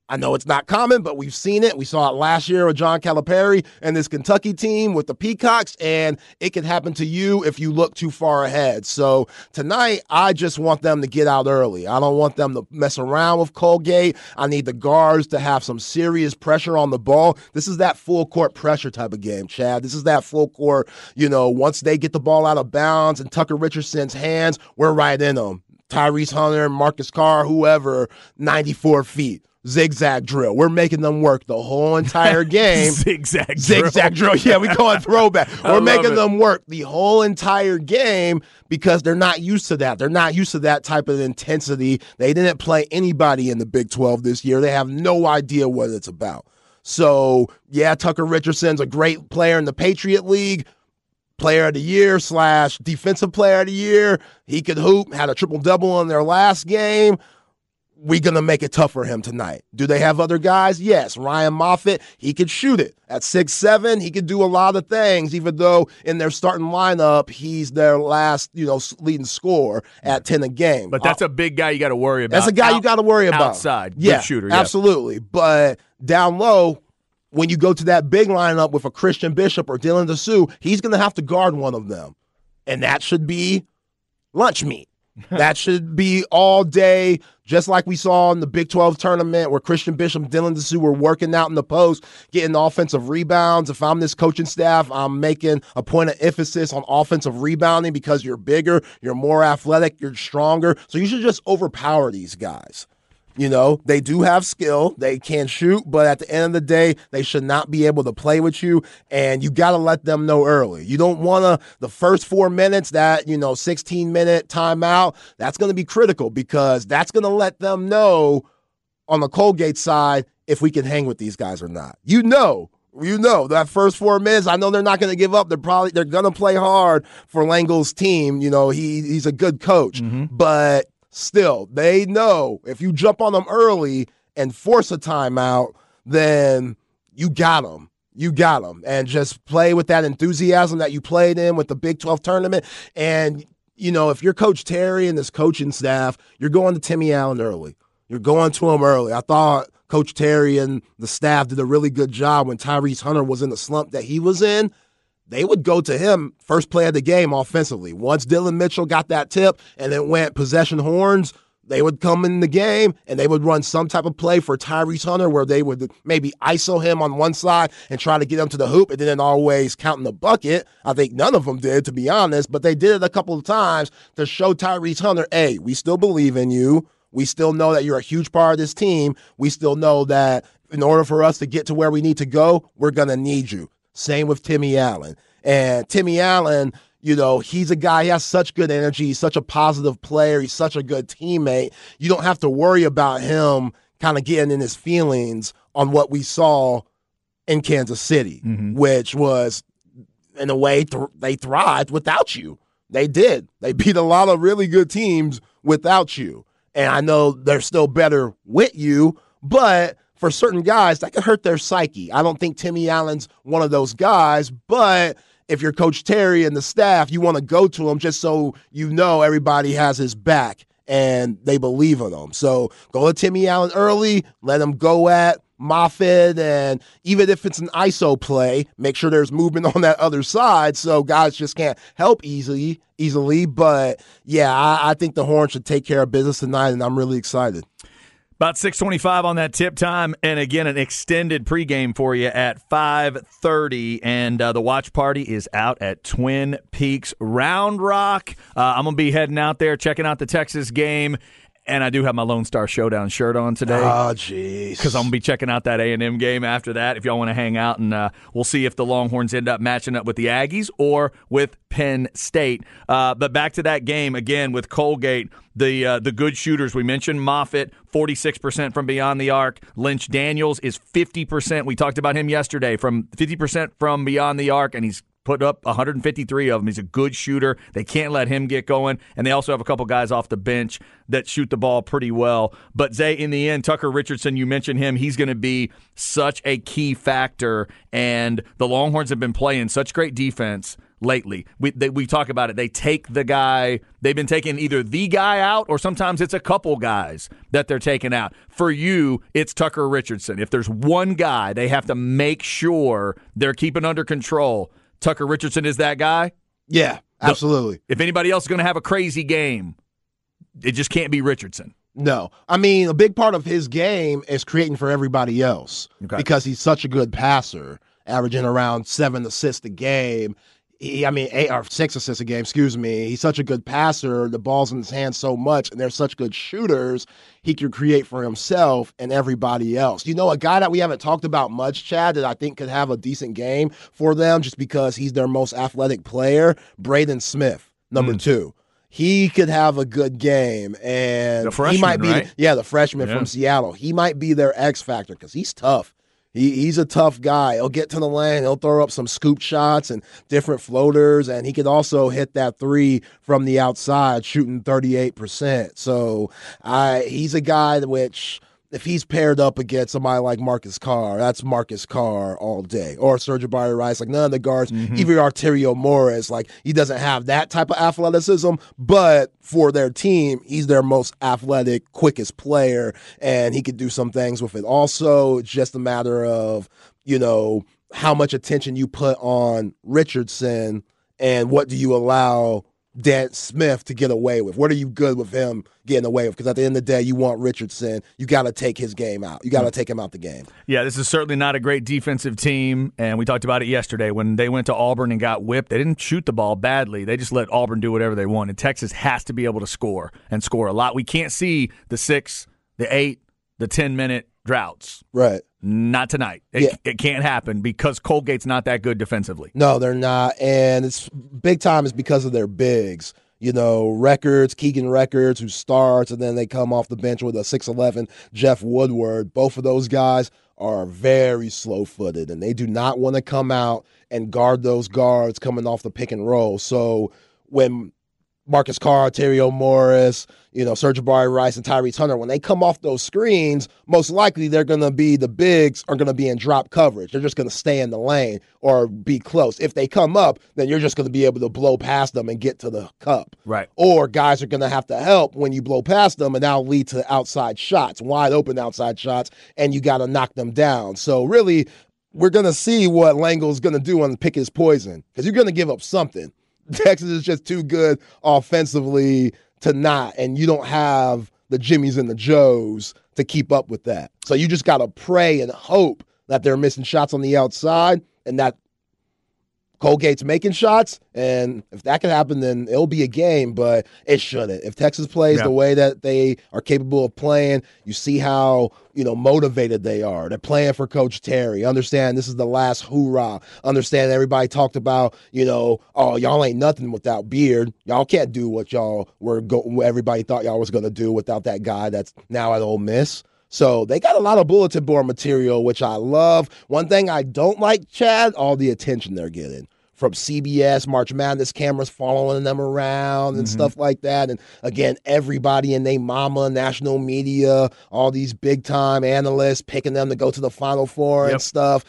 S2: I know it's not common, but we've seen it. We saw it last year with John Calipari and this Kentucky team with the Peacocks, and it can happen to you if you look too far ahead. So tonight, I just want them to get out early. I don't want them to mess around with Colgate. I need the guards to have some serious pressure on the ball. This is that full court pressure type of game, Chad. This is that full court, you know, once they get the ball out of bounds and Tucker Richardson's hands, we're right in them. Tyrese Hunter, Marcus Carr, whoever, 94 feet zigzag drill. We're making them work the whole entire *laughs* game.
S1: zigzag
S2: zigzag drill. Yeah, we call it throwback. *laughs* We're making it. them work the whole entire game because they're not used to that. They're not used to that type of intensity. They didn't play anybody in the Big 12 this year. They have no idea what it's about. So, yeah, Tucker Richardson's a great player in the Patriot League. Player of the year slash defensive player of the year. He could hoop, had a triple double in their last game we gonna make it tough for him tonight. Do they have other guys? Yes. Ryan Moffatt, he could shoot it. At six seven, he could do a lot of things, even though in their starting lineup, he's their last, you know, leading scorer at 10 a game.
S1: But that's uh, a big guy you got to worry about.
S2: That's a guy Out, you got to worry about.
S1: Outside, yeah, shooter. Yeah.
S2: Absolutely. But down low, when you go to that big lineup with a Christian Bishop or Dylan Disu, he's going to have to guard one of them. And that should be lunch meat *laughs* that should be all day, just like we saw in the Big 12 tournament where Christian Bishop Dylan Disu were working out in the post, getting offensive rebounds. If I'm this coaching staff, I'm making a point of emphasis on offensive rebounding because you're bigger, you're more athletic, you're stronger. So you should just overpower these guys. You know, they do have skill. They can shoot, but at the end of the day, they should not be able to play with you. And you got to let them know early. You don't want to, the first four minutes, that, you know, 16 minute timeout, that's going to be critical because that's going to let them know on the Colgate side if we can hang with these guys or not. You know, you know that first four minutes. I know they're not going to give up. They're probably they're going to play hard for Langel's team. You know he he's a good coach, mm-hmm. but still, they know if you jump on them early and force a timeout, then you got them. You got them. And just play with that enthusiasm that you played in with the Big 12 tournament. And, you know, if you're Coach Terry and this coaching staff, you're going to Timmy Allen early. You're going to him early. I thought Coach Terry and the staff did a really good job when Tyrese Hunter was in the slump that he was in they would go to him first play of the game offensively. Once Dylan Mitchell got that tip and it went possession horns, they would come in the game and they would run some type of play for Tyrese Hunter where they would maybe ISO him on one side and try to get him to the hoop and then always counting the bucket. I think none of them did, to be honest, but they did it a couple of times to show Tyrese Hunter, hey, we still believe in you. We still know that you're a huge part of this team. We still know that in order for us to get to where we need to go, we're going to need you. Same with Timmy Allen. And Timmy Allen, you know, he's a guy, he has such good energy. He's such a positive player. He's such a good teammate. You don't have to worry about him kind of getting in his feelings on what we saw in Kansas City, mm-hmm. which was, in a way, th- they thrived without you. They did. They beat a lot of really good teams without you. And I know they're still better with you, but for certain guys, that could hurt their psyche. I don't think Timmy Allen's one of those guys, but if you're Coach Terry and the staff, you want to go to him just so you know everybody has his back and they believe in him. So go to Timmy Allen early, let him go at Moffatt, and even if it's an ISO play, make sure there's movement *laughs* on that other side so guys just can't help easily. Easily, but yeah, I, I think the Horn should take care of business tonight, and I'm really excited.
S1: About 625 on that tip time. And again, an extended pregame for you at 530. And uh, the watch party is out at Twin Peaks Round Rock. Uh, I'm going to be heading out there, checking out the Texas game and I do have my Lone Star Showdown shirt on today.
S2: Oh, jeez.
S1: Because I'm gonna be checking out that A and M game after that. If y'all want to hang out, and uh, we'll see if the Longhorns end up matching up with the Aggies or with Penn State. Uh, but back to that game again with Colgate. The uh, the good shooters we mentioned Moffatt, 46% from beyond the arc. Lynch Daniels is 50%. We talked about him yesterday from 50% from beyond the arc, and he's put up 153 of them. He's a good shooter. They can't let him get going. And they also have a couple guys off the bench that shoot the ball pretty well. But Zay, in the end, Tucker Richardson, you mentioned him. He's going to be such a key factor. And the Longhorns have been playing such great defense lately. We they, we talk about it. They take the guy. They've been taking either the guy out or sometimes it's a couple guys that they're taking out. For you, it's Tucker Richardson. If there's one guy, they have to make sure they're keeping under control. Tucker Richardson is that guy?
S2: Yeah, absolutely.
S1: The, if anybody else is going to have a crazy game, it just can't be Richardson.
S2: No. I mean, a big part of his game is creating for everybody else okay. because he's such a good passer, averaging around seven assists a game he, I mean, eight or six assists a game, excuse me. He's such a good passer. The ball's in his hands so much, and they're such good shooters. He could create for himself and everybody else. You know, a guy that we haven't talked about much, Chad, that I think could have a decent game for them just because he's their most athletic player, Braeden Smith, number mm. two he could have a good game, and
S1: freshman,
S2: he might be
S1: right?
S2: yeah the freshman yeah. from Seattle. He might be their X factor because he's tough. He, he's a tough guy. He'll get to the lane. He'll throw up some scoop shots and different floaters, and he can also hit that three from the outside, shooting 38%. So I, he's a guy which if he's paired up against somebody like Marcus Carr, that's Marcus Carr all day. Or Sir'Jabari Rice, like none of the guards, mm-hmm. even Arterio Morris, like he doesn't have that type of athleticism, but for their team, he's their most athletic, quickest player, and he could do some things with it. Also, it's just a matter of, you know, how much attention you put on Richardson and what do you allow Dan Smith to get away with? What are you good with him getting away with? Because at the end of the day, you want Richardson. You got to take his game out. You got to mm. take him out the game.
S1: Yeah, this is certainly not a great defensive team, and we talked about it yesterday when they went to Auburn and got whipped. They didn't shoot the ball badly. They just let Auburn do whatever they want. And Texas has to be able to score and score a lot. We can't see the six, the eight, the ten minute droughts.
S2: Right.
S1: Not tonight. It, yeah. it can't happen because Colgate's not that good defensively.
S2: No, they're not. And it's big time is because of their bigs. You know, Records, Keegan Records, who starts, and then they come off the bench with a 6'11 Jeff Woodward. Both of those guys are very slow footed, and they do not want to come out and guard those guards coming off the pick and roll. So when Marcus Carr, Terrio Morris, you know, Sir'Jabari Rice, and Tyrese Hunter, when they come off those screens, most likely they're going to be the bigs are going to be in drop coverage. They're just going to stay in the lane or be close. If they come up, then you're just going to be able to blow past them and get to the cup.
S1: Right.
S2: Or guys are going to have to help when you blow past them, and that'll lead to outside shots, wide open outside shots, and you got to knock them down. So really, we're going to see what Langel's going to do on pick his poison because you're going to give up something. *laughs* Texas is just too good offensively to not, and you don't have the Jimmies and the Joes to keep up with that. So you just got to pray and hope that they're missing shots on the outside and that Colgate's making shots, and if that can happen, then it'll be a game, but it shouldn't. If Texas plays
S1: Yeah.
S2: the way that they are capable of playing, you see how, you know, motivated they are. They're playing for Coach Terry. Understand this is the last hoorah. Understand everybody talked about, you know, oh, y'all ain't nothing without Beard. Y'all can't do what y'all were go everybody thought y'all was gonna do without that guy that's now at Ole Miss. So they got a lot of bulletin board material, which I love. One thing I don't like, Chad, all the attention they're getting from CBS, March Madness cameras following them around and mm-hmm. stuff like that. And again, everybody in they mama, national media, all these big time analysts picking them to go to the Final Four
S1: Yep.
S2: and stuff.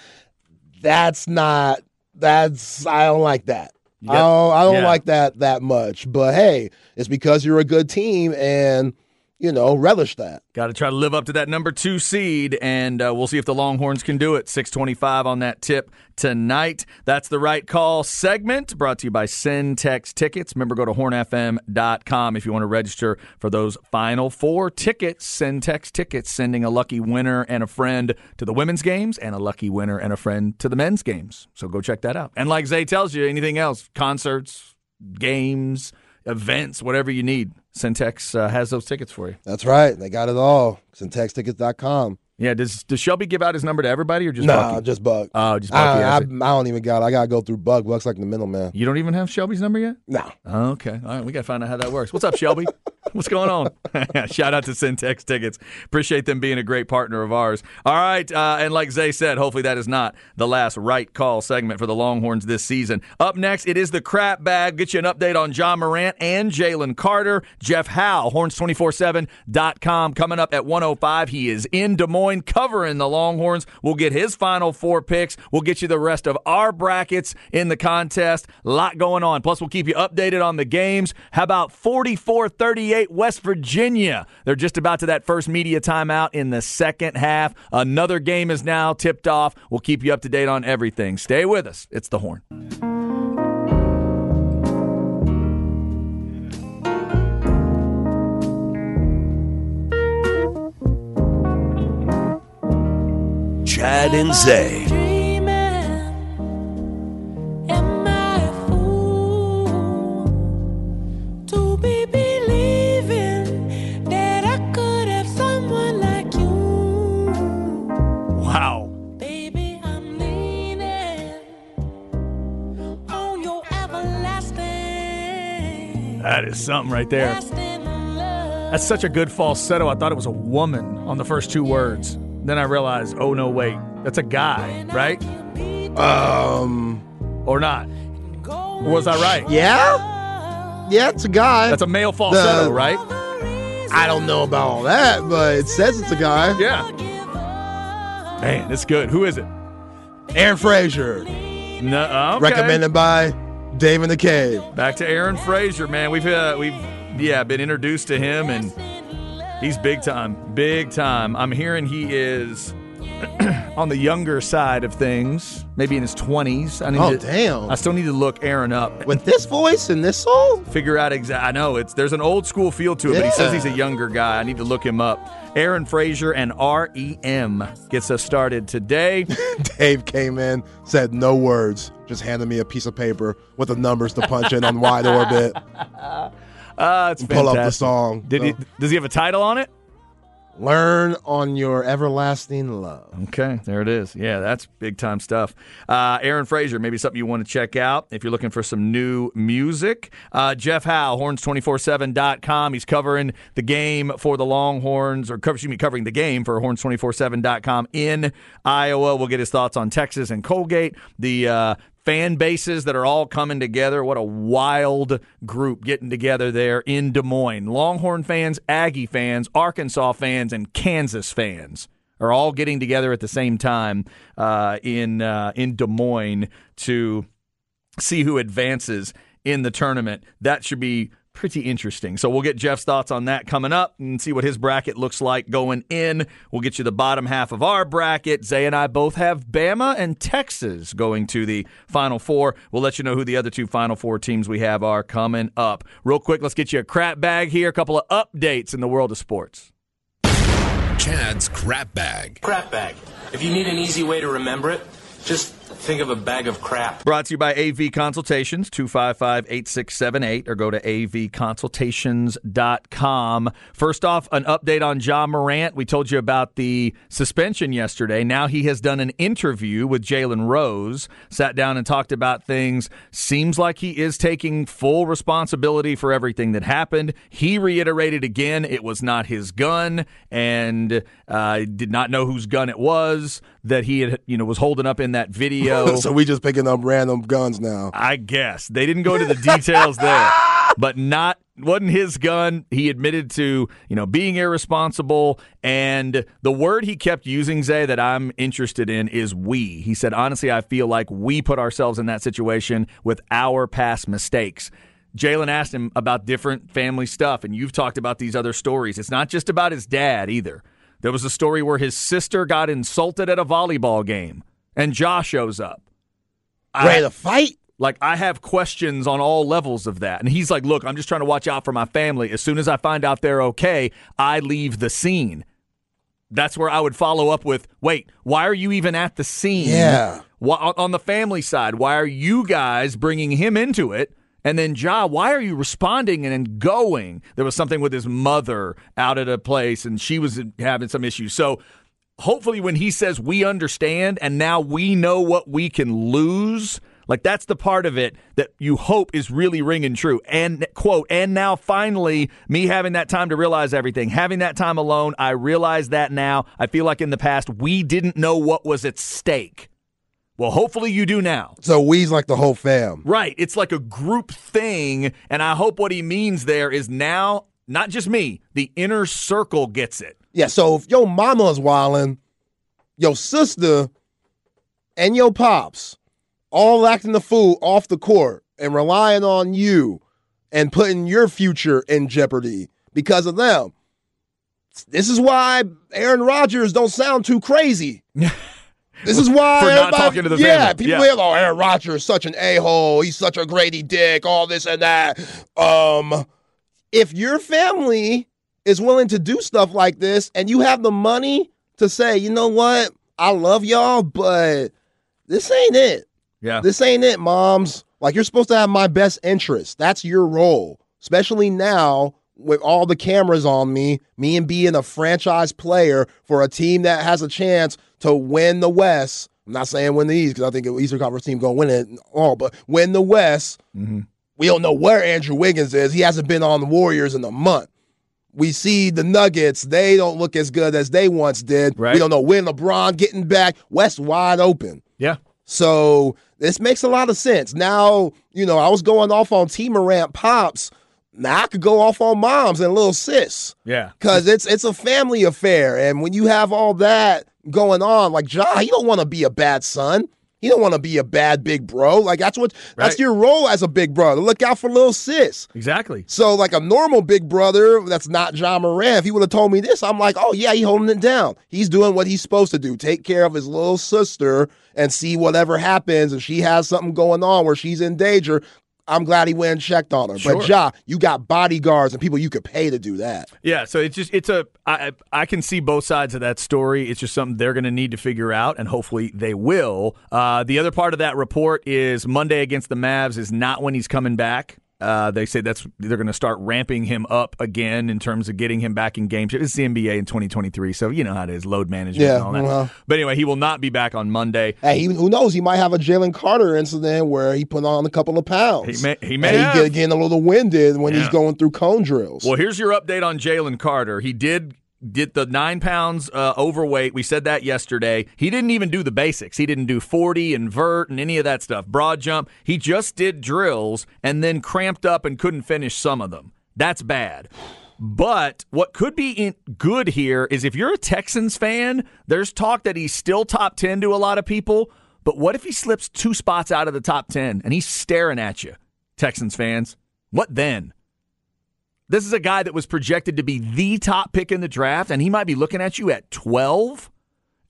S2: That's not. That's I don't like that.
S1: Yep.
S2: I don't, I don't
S1: Yeah.
S2: like that that much. But hey, it's because you're a good team and you know relish that.
S1: Got to try to live up to that number two seed, and uh, we'll see if the Longhorns can do it. 625 on that tip tonight. That's the right call segment brought to you by Syntex Tickets. Remember, go to hornfm.com if you want to register for those final four tickets. Syntex Tickets sending a lucky winner and a friend to the women's games and a lucky winner and a friend to the men's games. So go check that out. And like Zay tells you, anything else, concerts, games, events, whatever you need, Syntex uh, has those tickets for you.
S2: That's right. They got it all. Syntextickets.com.
S1: Yeah, does does Shelby give out his number to everybody or just
S2: Nah,
S1: Bucky?
S2: just Buck.
S1: Oh, just Bucky.
S2: I, I, I don't even got. it. I gotta go through Buck. Buck's like the middleman.
S1: you don't even have Shelby's number yet? Oh, okay. All right, we got to find out how that works. What's up, Shelby? *laughs* *laughs* What's going on? *laughs* Shout out to Syntex Tickets. Appreciate them being a great partner of ours. All right, uh, and like Zay said, hopefully that is not the last right call segment for the Longhorns this season. Up next, it is the crap bag. Get you an update on Ja Morant and Jalen Carter. Jeff Howe, horns247.com, coming up at 105. He is in Des Moines covering the Longhorns. We'll get his final four picks. We'll get you the rest of our brackets in the contest. A lot going on. Plus, we'll keep you updated on the games. How about 44 38 West Virginia? They're just about to that first media timeout in the second half. Another game is now tipped off. We'll keep you up to date on everything. Stay with us. It's the horn.
S3: Chad and Zay.
S4: That
S1: is something right there. That's such a good falsetto. I thought it was a woman on the first two words. Then I realized, oh no, wait, that's a guy, right?
S2: Um.
S1: Or not? Or was I right?
S2: Yeah. Yeah, it's a guy.
S1: That's a male falsetto,
S2: The-
S1: right?
S2: I don't know about all that, but it says it's a guy.
S1: Yeah. Man, it's good. Who is it?
S2: Aaron Frazer,
S1: No, okay.
S2: recommended by Dave in the Cave.
S1: Back to Aaron Frazer, man. We've uh, we've yeah been introduced to him, and he's big time, big time. I'm hearing he is *clears throat* on the younger side of things, maybe in his 20s. I need
S2: Oh,
S1: to,
S2: damn.
S1: I still need to look Aaron up.
S2: With this *laughs* voice and this soul?
S1: figure out exactly. I know it's there's an old school feel to it, but he says he's a younger guy. I need to look him up. Aaron Frazer and REM gets us started today. *laughs*
S2: Dave came in, said no words, just handed me a piece of paper with the numbers to punch in on WideOrbit.
S1: Uh, *laughs* it's
S2: Pull up the song.
S1: Did he, does he have a title on it?
S2: Learn on your everlasting love.
S1: Okay, there it is. Yeah, that's big time stuff. Uh, Aaron Frazer, maybe something you want to check out if you're looking for some new music. Uh, Jeff Howe, horns247.com. He's covering the game for the Longhorns, or excuse me, covering the game for horns247.com in Iowa. We'll get his thoughts on Texas and Colgate. The uh, fan bases that are all coming together. What a wild group getting together there in Des Moines. Longhorn fans, Aggie fans, Arkansas fans, and Kansas fans are all getting together at the same time uh, in uh, in Des Moines to see who advances in the tournament. That should be pretty interesting. So we'll get Jeff's thoughts on that coming up and see what his bracket looks like going in. We'll get you the bottom half of our bracket. Zay and I both have Bama and Texas going to the Final Four. We'll let you know who the other two Final Four teams we have are coming up. Real quick, let's get you a crap bag here. A couple of updates in the world of sports.
S5: Chad's crap bag.
S6: Crap bag. If you need an easy way to remember it, just think of a bag of crap.
S1: Brought to you by AV Consultations, 255 8678, or go to avconsultations.com. First off, an update on Ja Morant. We told you about the suspension yesterday. Now he has done an interview with Jalen Rose, sat down and talked about things. Seems like he is taking full responsibility for everything that happened. He reiterated again it was not his gun and uh, did not know whose gun it was that he had, you know, was holding up in that video. *laughs*
S2: so we just picking up random guns now.
S1: I guess they didn't go into the details there, *laughs* but not wasn't his gun. He admitted to you know being irresponsible, and the word he kept using, Zay, that I'm interested in is we. He said, honestly, I feel like we put ourselves in that situation with our past mistakes. Jalen asked him about different family stuff, and you've talked about these other stories. It's not just about his dad either. There was a story where his sister got insulted at a volleyball game, and Josh shows up.
S2: Ready to fight?
S1: Like I have questions on all levels of that. And he's like, "Look, I'm just trying to watch out for my family. As soon as I find out they're okay, I leave the scene." That's where I would follow up with, "Wait, why are you even at the scene?"
S2: Yeah.
S1: Why, on the family side, why are you guys bringing him into it? And then, Ja, why are you responding and then going? There was something with his mother out at a place, and she was having some issues. So, hopefully, when he says we understand and now we know what we can lose, like that's the part of it that you hope is really ringing true. And quote, and now finally, me having that time to realize everything, having that time alone, I realize that now. I feel like in the past, we didn't know what was at stake. Well, hopefully you do now.
S2: So we's like the whole fam.
S1: Right. It's like a group thing. And I hope what he means there is now, not just me, the inner circle gets it.
S2: Yeah, so if your mama's wildin', your sister and your pops all acting the fool off the court and relying on you and putting your future in jeopardy because of them. This is why Aaron Rodgers don't sound too crazy. *laughs* This is why
S1: For not talking to the
S2: yeah,
S1: family.
S2: people
S1: Yeah.
S2: hear, oh, Aaron Rodgers is such an a hole. He's such a Grady Dick. All this and that. Um, if your family is willing to do stuff like this, and you have the money to say, you know what, I love y'all, but this ain't it.
S1: Yeah.
S2: This ain't it, moms. Like you're supposed to have my best interest. That's your role, especially now with all the cameras on me. Me and being a franchise player for a team that has a chance to win the West. I'm not saying win the East because I think the Eastern Conference team gonna win it all, but win the West. Mm-hmm. We don't know where Andrew Wiggins is. He hasn't been on the Warriors in a month. We see the Nuggets; they don't look as good as they once did.
S1: Right.
S2: We don't know when LeBron getting back. West wide open.
S1: Yeah.
S2: So this makes a lot of sense. Now, you know, I was going off on Tee Morant pops. Now I could go off on moms and little sis.
S1: Yeah.
S2: Cause it's it's a family affair. And when you have all that going on, like John, he don't want to be a bad son. He don't want to be a bad big bro. Like that's what that's your role as a big brother. Look out for little sis.
S1: Exactly.
S2: So, like a normal big brother that's not Ja Morant, if he would have told me this, I'm like, oh, yeah, he holding it down. He's doing what he's supposed to do take care of his little sister and see whatever happens. If she has something going on where she's in danger, I'm glad he went and checked on her.
S1: Sure.
S2: But, Ja, you got bodyguards and people you could pay to do that.
S1: Yeah, so it's just it's a I I can see both sides of that story. It's just something they're going to need to figure out, and hopefully they will. Uh, the other part of that report is Monday against the Mavs is not when he's coming back. Uh, they say that's they're going to start ramping him up again in terms of getting him back in game shape. It's the NBA in 2023, so you know how it is, load management
S2: Yeah,
S1: and all that.
S2: well.
S1: But anyway, he will not be back on Monday.
S2: Hey, he, who knows? He might have a Jalen Carter incident where he put on a couple of pounds.
S1: He may- he may
S2: And
S1: have.
S2: get, getting a little winded when he's going through cone drills.
S1: Well, here's your update on Jalen Carter. He did did the nine pounds uh, overweight. We said that yesterday. He didn't even do the basics. He didn't do 40 and vert and any of that stuff. Broad jump. He just did drills and then cramped up and couldn't finish some of them. That's bad. But what could be good here is if you're a Texans fan, there's talk that he's still top 10 to a lot of people. But what if he slips two spots out of the top 10 and he's staring at you, Texans fans? What then? This is a guy that was projected to be the top pick in the draft, and he might be looking at you at 12.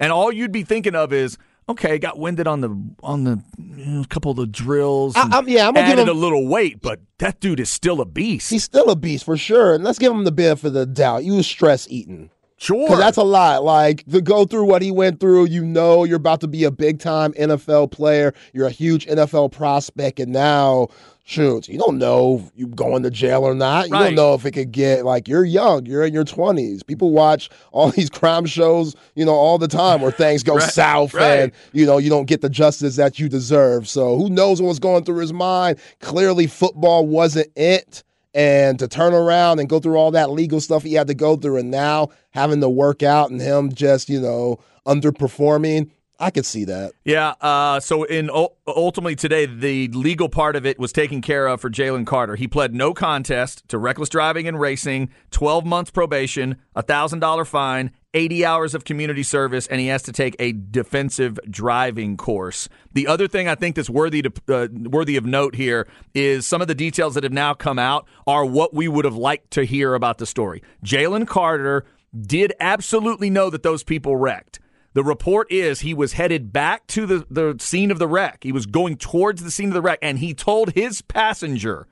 S1: And all you'd be thinking of is, okay, got winded on the on the you know, couple of the drills.
S2: I, I'm, yeah, I'm gonna give
S1: added
S2: him-
S1: a little weight, but that dude is still a beast.
S2: He's still a beast for sure. And let's give him the benefit of the doubt. You was stress eating.
S1: sure.
S2: Because that's a lot. Like to go through what he went through, you know you're about to be a big time NFL player. You're a huge NFL prospect, and now shoot, you don't know if you going to jail or not. You
S1: Right.
S2: don't know if it could get like you're young, you're in your twenties. People watch all *laughs* these crime shows, you know, all the time where things go *laughs*
S1: Right,
S2: south
S1: right.
S2: and you know you don't get the justice that you deserve. So who knows what was going through his mind? Clearly, football wasn't it and to turn around and go through all that legal stuff he had to go through and now having to work out and him just you know underperforming i could see that
S1: Yeah. Uh, so in ultimately today, the legal part of it was taken care of for Jalen Carter. He pled no contest to reckless driving and racing, 12 months probation, a thousand dollar fine, 80 hours of community service, and he has to take a defensive driving course. The other thing I think that's worthy to uh, worthy of note here is some of the details that have now come out are what we would have liked to hear about the story. Jalen Carter did absolutely know that those people wrecked. The report is he was headed back to the, the scene of the wreck. He was going towards the scene of the wreck, and he told his passenger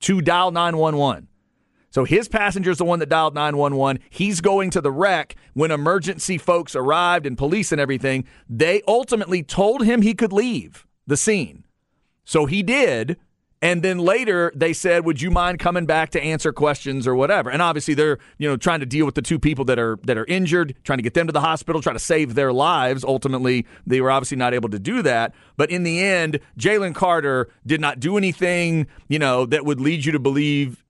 S1: to dial 911. So his passenger is the one that dialed 911. He's going to the wreck. When emergency folks arrived and police and everything, they ultimately told him he could leave the scene. So he did. And then later they said, "Would you mind coming back to answer questions or whatever?" And obviously they're you know trying to deal with the two people that are that are injured, trying to get them to the hospital, try to save their lives. Ultimately, they were obviously not able to do that. But in the end, Jalen Carter did not do anything you know that would lead you to believe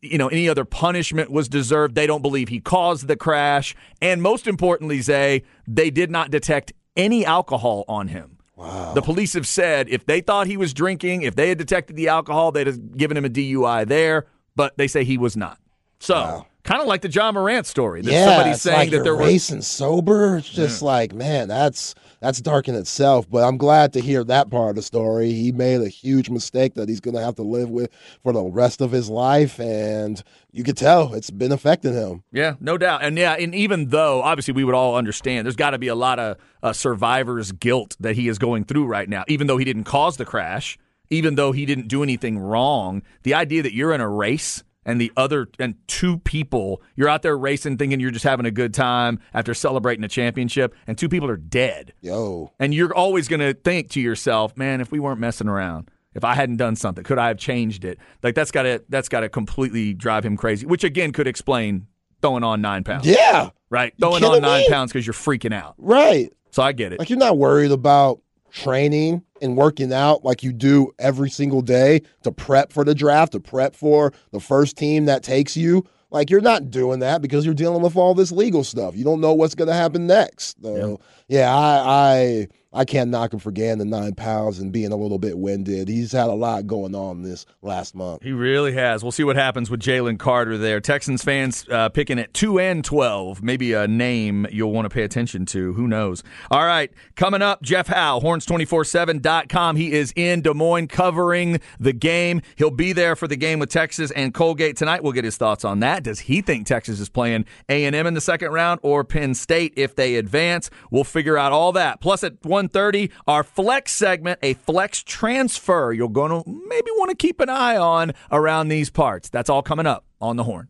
S1: you know any other punishment was deserved. They don't believe he caused the crash, and most importantly, Zay, they did not detect any alcohol on him. Wow. The police have said if they thought he was drinking, if they had detected the alcohol, they'd have given him a DUI there, but they say he was not. So, kind of like the Ja Morant story. That
S2: yeah
S1: somebody's saying
S2: like
S1: that was
S2: racing sober it's just like man that's that's dark in itself but i'm glad to hear that part of the story he made a huge mistake that he's going to have to live with for the rest of his life and you could tell it's been affecting him
S1: Yeah, no doubt. And yeah, and even though obviously we would all understand there's got to be a lot of uh, survivor's guilt that he is going through right now, even though he didn't cause the crash, even though he didn't do anything wrong. The idea that you're in a race and the other and two people you're out there racing thinking you're just having a good time after celebrating a championship and two people are dead.
S2: Yo.
S1: And you're always going to think to yourself man if we weren't messing around if i hadn't done something could i have changed it? Like that's got to that's got to completely drive him crazy which again could explain throwing on nine pounds.
S2: Yeah.
S1: Right?
S2: You
S1: throwing on nine
S2: me?
S1: pounds because you're freaking out.
S2: Right.
S1: So i get it.
S2: Like you're not worried about training and working out like you do every single day to prep for the draft, to prep for the first team that takes you. Like you're not doing that because you're dealing with all this legal stuff. You don't know what's going to happen next. So yeah, I I I can't knock him for gaining the nine pounds and being a little bit winded. He's had a lot going on this last month.
S1: He really has. We'll see what happens with Jalen Carter there. Texans fans uh, picking at 2 and 12. Maybe a name you'll want to pay attention to. Who knows? All right. Coming up, Jeff Howe, horns247.com. He is in Des Moines covering the game. He'll be there for the game with Texas and Colgate tonight. We'll get his thoughts on that. Does he think Texas is playing A&M in the second round or Penn State if they advance? We'll figure out all that. Plus at 1.30, our flex segment, a flex transfer you're going to maybe want to keep an eye on around these parts. That's all coming up on the horn.